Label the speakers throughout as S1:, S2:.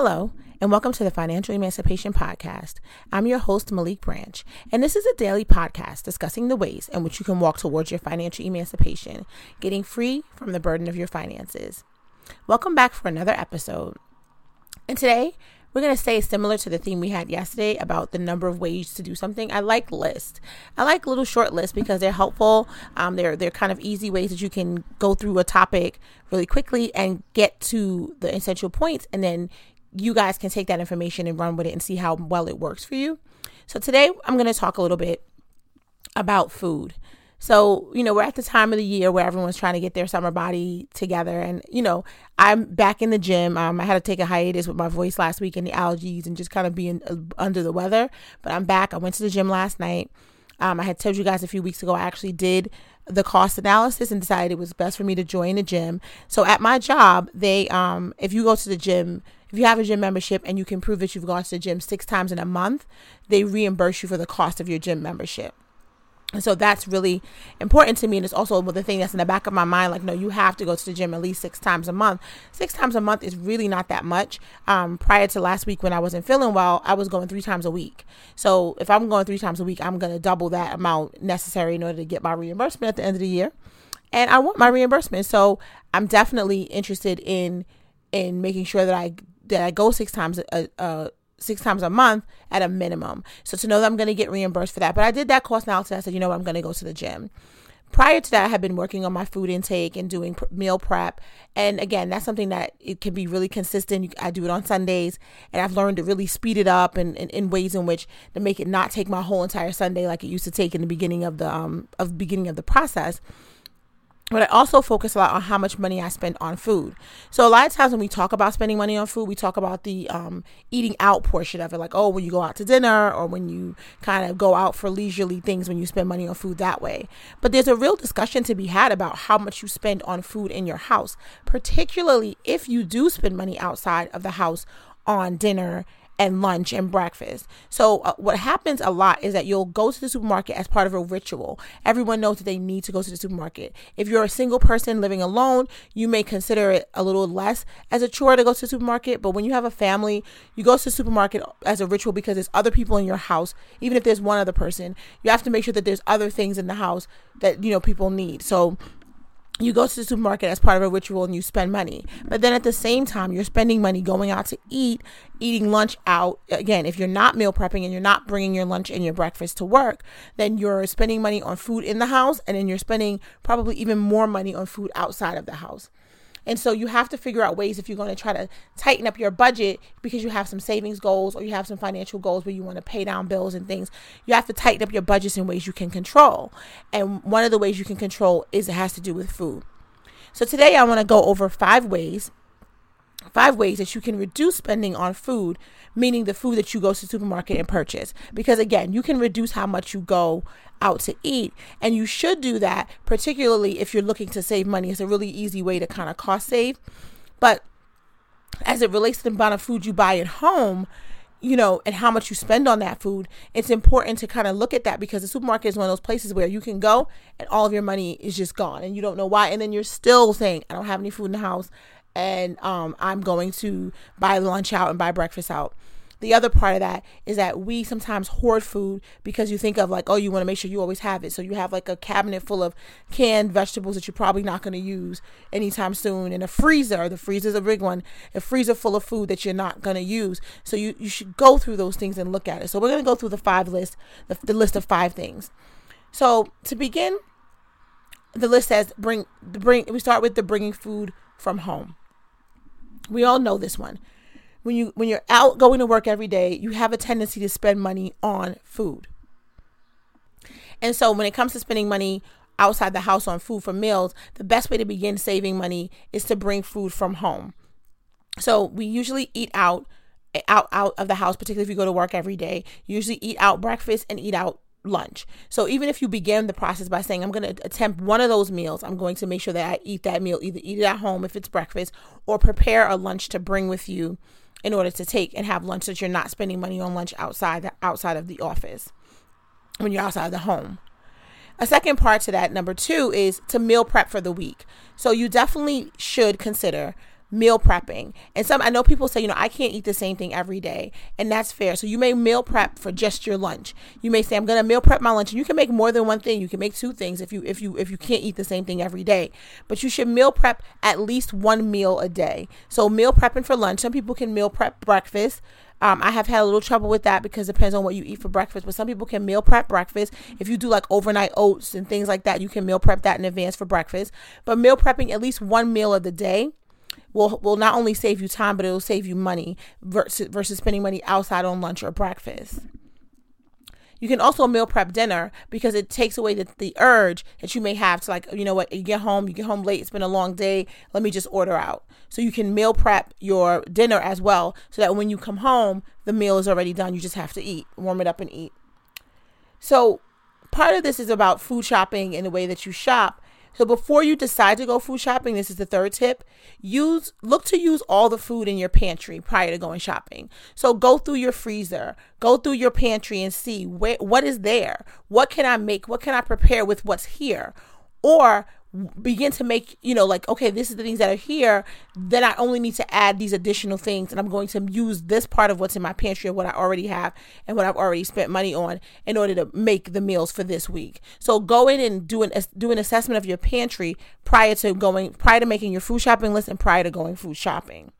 S1: Hello, and welcome to the Financial Emancipation Podcast. I'm your host, Maliek Branch, and this is a daily podcast discussing the ways in which you can walk towards your financial emancipation, getting free from the burden of your finances. Welcome back for another episode. And today, we're going to stay similar to the theme we had yesterday about the number of ways to do something. I like lists. I like little short lists because they're helpful. Um, they're they're kind of easy ways that you can go through a topic really quickly and get to the essential points, and then you guys can take that information and run with it and see how well it works for you. So today I'm going to talk a little bit about food. So, you know, we're at the time of the year where everyone's trying to get their summer body together. And, you know, I'm back in the gym. Um, I had to take a hiatus with my voice last week and the allergies and just kind of being uh, under the weather. But I'm back. I went to the gym last night. Um, I had told you guys a few weeks ago, I actually did the cost analysis and decided it was best for me to join the gym. So at my job, they, um, if you go to the gym, if you have a gym membership and you can prove that you've gone to the gym six times in a month, they reimburse you for the cost of your gym membership. And so that's really important to me. And it's also the thing that's in the back of my mind like, no, you have to go to the gym at least six times a month. Six times a month is really not that much. Um, prior to last week when I wasn't feeling well, I was going three times a week. So if I'm going three times a week, I'm going to double that amount necessary in order to get my reimbursement at the end of the year. And I want my reimbursement. So I'm definitely interested in in making sure that I that I go six times a, six times a month at a minimum. So to know that I'm going to get reimbursed for that. But I did that cost analysis. I said, you know what, I'm going to go to the gym. Prior to that, I had been working on my food intake and doing meal prep. And again, that's something that it can be really consistent. I do it on Sundays, and I've learned to really speed it up and in ways in which to make it not take my whole entire Sunday like it used to take in the beginning of the um of beginning of the process but I also focus a lot on how much money I spend on food. So a lot of times when we talk about spending money on food, we talk about the um, eating out portion of it, like oh, when you go out to dinner or when you kind of go out for leisurely things, when you spend money on food that way. But there's a real discussion to be had about how much you spend on food in your house, particularly if you do spend money outside of the house on dinner and lunch and breakfast. So uh, what happens a lot is that you'll go to the supermarket as part of a ritual. Everyone knows that they need to go to the supermarket. If you're a single person living alone, you may consider it a little less as a chore to go to the supermarket, but when you have a family, you go to the supermarket as a ritual because there's other people in your house. Even if there's one other person, you have to make sure that there's other things in the house that you know people need. So you go to the supermarket as part of a ritual and you spend money. But then at the same time, you're spending money going out to eat, eating lunch out. Again, if you're not meal prepping and you're not bringing your lunch and your breakfast to work, then you're spending money on food in the house and then you're spending probably even more money on food outside of the house. And so you have to figure out ways if you're going to try to tighten up your budget because you have some savings goals or you have some financial goals where you want to pay down bills and things. You have to tighten up your budgets in ways you can control. And one of the ways you can control is it has to do with food. So today I want to go over five ways five ways that you can reduce spending on food meaning the food that you go to supermarket and purchase because again you can reduce how much you go out to eat. And you should do that, particularly if you're looking to save money. It's a really easy way to kind of cost save. But as it relates to the amount of food you buy at home, you know, and how much you spend on that food, it's important to kind of look at that because the supermarket is one of those places where you can go and all of your money is just gone and you don't know why. And then you're still saying, I don't have any food in the house and um, I'm going to buy lunch out and buy breakfast out the other part of that is that we sometimes hoard food because you think of like, oh, you want to make sure you always have it. So you have like a cabinet full of canned vegetables that you're probably not going to use anytime soon, and a freezer. The freezer's a big one. A freezer full of food that you're not going to use. So you you should go through those things and look at it. So we're going to go through the five list, the, the list of five things. So to begin, the list says bring bring. We start with the bringing food from home. We all know this one when you when you're out going to work every day, you have a tendency to spend money on food. And so when it comes to spending money outside the house on food for meals, the best way to begin saving money is to bring food from home. So we usually eat out out out of the house, particularly if you go to work every day. You usually eat out breakfast and eat out lunch. So even if you begin the process by saying, I'm going to attempt one of those meals, I'm going to make sure that I eat that meal, either eat it at home if it's breakfast or prepare a lunch to bring with you in order to take and have lunch that you're not spending money on lunch outside the, outside of the office when you're outside of the home. A second part to that, number two, is to meal prep for the week. So you definitely should consider meal prepping. And some I know people say, you know, I can't eat the same thing every day, and that's fair. So you may meal prep for just your lunch. You may say I'm going to meal prep my lunch, and you can make more than one thing. You can make two things if you if you if you can't eat the same thing every day. But you should meal prep at least one meal a day. So meal prepping for lunch. Some people can meal prep breakfast. Um, I have had a little trouble with that because it depends on what you eat for breakfast. But some people can meal prep breakfast. If you do like overnight oats and things like that, you can meal prep that in advance for breakfast. But meal prepping at least one meal of the day will will not only save you time, but it will save you money versus versus spending money outside on lunch or breakfast. You can also meal prep dinner because it takes away the, the urge that you may have to like, you know what, you get home, you get home late, it's been a long day, let me just order out. So you can meal prep your dinner as well so that when you come home, the meal is already done. You just have to eat, warm it up and eat. So part of this is about food shopping and the way that you shop so before you decide to go food shopping, this is the third tip. Use look to use all the food in your pantry prior to going shopping. So go through your freezer, go through your pantry and see where what is there. What can I make? What can I prepare with what's here? Or begin to make you know like okay this is the things that are here then i only need to add these additional things and i'm going to use this part of what's in my pantry of what i already have and what i've already spent money on in order to make the meals for this week. So go in and do an do an assessment of your pantry prior to going prior to making your food shopping list and prior to going food shopping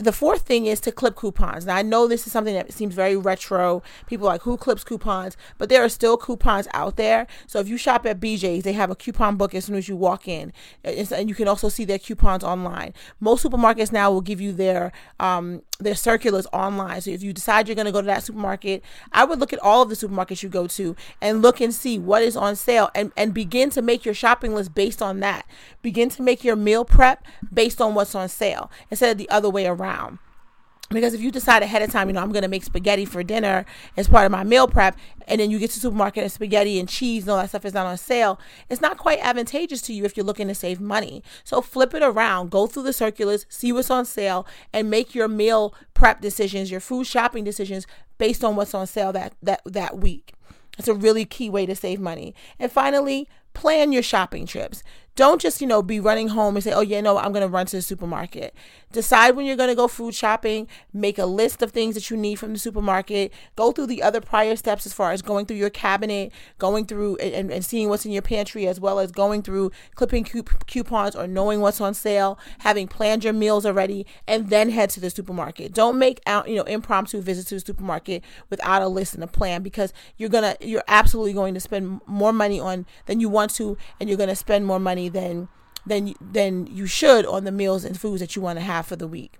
S1: the fourth thing is to clip coupons. Now I know this is something that seems very retro. People like who clips coupons, but there are still coupons out there. So if you shop at BJ's, they have a coupon book as soon as you walk in, and you can also see their coupons online. Most supermarkets now will give you their um, their circulars online. So if you decide you're going to go to that supermarket, I would look at all of the supermarkets you go to and look and see what is on sale and and begin to make your shopping list based on that. Begin to make your meal prep based on what's on sale instead of the other way around. Because if you decide ahead of time, you know, I'm going to make spaghetti for dinner as part of my meal prep, and then you get to the supermarket and spaghetti and cheese and all that stuff is not on sale, it's not quite advantageous to you if you're looking to save money. So flip it around, go through the circulars, see what's on sale, and make your meal prep decisions, your food shopping decisions based on what's on sale that that that week. It's a really key way to save money. And finally, plan your shopping trips. Don't just, you know, be running home and say, oh, yeah, no, I'm going to run to the supermarket. Decide when you're going to go food shopping. Make a list of things that you need from the supermarket. Go through the other prior steps as far as going through your cabinet, going through and, and seeing what's in your pantry, as well as going through clipping coupons or knowing what's on sale, having planned your meals already, and then head to the supermarket. Don't make out, you know, impromptu visits to the supermarket without a list and a plan because you're going to, you're absolutely going to spend more money on than you want to, and you're going to spend more money than than than you should on the meals and foods that you want to have for the week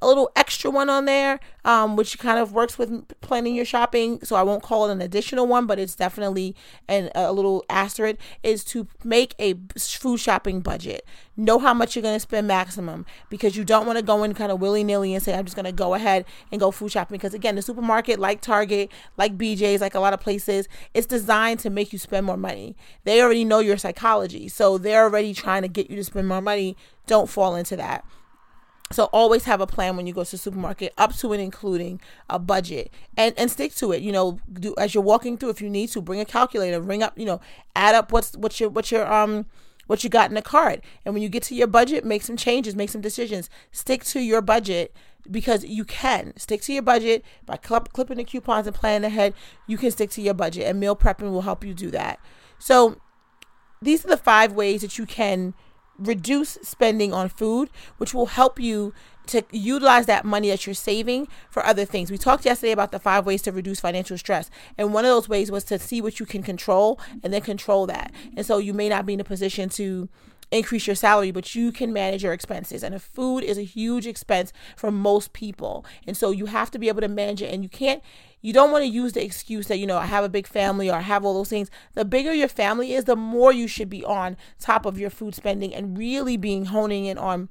S1: a little extra one on there, um, which kind of works with planning your shopping. So I won't call it an additional one, but it's definitely an, a little asterisk is to make a food shopping budget. Know how much you're going to spend maximum because you don't want to go in kind of willy nilly and say, I'm just going to go ahead and go food shopping. Because again, the supermarket, like Target, like BJ's, like a lot of places, it's designed to make you spend more money. They already know your psychology. So they're already trying to get you to spend more money. Don't fall into that. So always have a plan when you go to the supermarket, up to and including a budget, and and stick to it. You know, do as you're walking through, if you need to, bring a calculator, bring up, you know, add up what's what your what your um what you got in the cart, and when you get to your budget, make some changes, make some decisions. Stick to your budget because you can stick to your budget by clipping the coupons and planning ahead. You can stick to your budget, and meal prepping will help you do that. So these are the five ways that you can reduce spending on food, which will help you to utilize that money that you're saving for other things. We talked yesterday about the five ways to reduce financial stress. And one of those ways was to see what you can control and then control that. And so you may not be in a position to increase your salary, but you can manage your expenses. And food is a huge expense for most people. And so you have to be able to manage it. And you can't, you don't want to use the excuse that, you know, I have a big family or I have all those things. The bigger your family is, the more you should be on top of your food spending and really being honing in on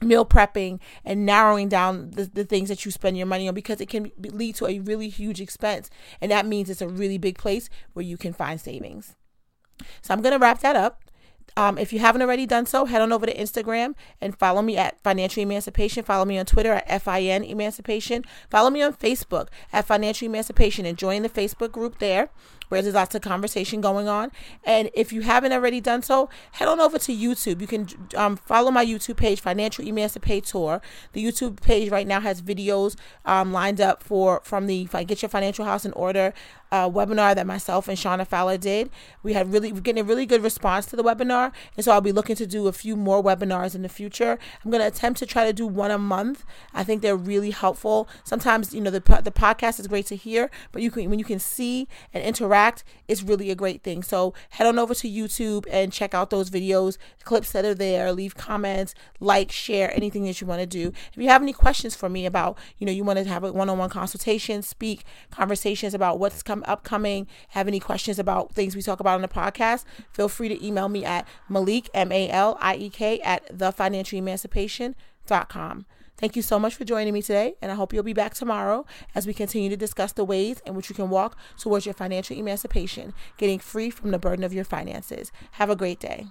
S1: meal prepping and narrowing down the, the things that you spend your money on because it can lead to a really huge expense. And that means it's a really big place where you can find savings. So I'm going to wrap that up. Um, if you haven't already done so, head on over to Instagram and follow me at Financial Emancipation. Follow me on Twitter at FIN Emancipation. Follow me on Facebook at Financial Emancipation and join the Facebook group there. Where there's lots of conversation going on. And if you haven't already done so, head on over to YouTube. You can um, follow my YouTube page, Financial Emancipator. The YouTube page right now has videos um, lined up for from the Get Your Financial House in Order uh, webinar that myself and Shauna Fowler did. We had really we're getting a really good response to the webinar, and so I'll be looking to do a few more webinars in the future. I'm going to attempt to try to do one a month. I think they're really helpful. Sometimes you know the the podcast is great to hear, but you can when you can see and interact, it's really a great thing. So head on over to YouTube and check out those videos, clips that are there. Leave comments, like, share, anything that you want to do. If you have any questions for me about you know you want to have a one-on-one consultation, speak conversations about what's coming upcoming, have any questions about things we talk about on the podcast, feel free to email me at Maliek M A L I E K, at thefinancialemancipation.com. Thank you so much for joining me today, and I hope you'll be back tomorrow as we continue to discuss the ways in which you can walk towards your financial emancipation, getting free from the burden of your finances. Have a great day.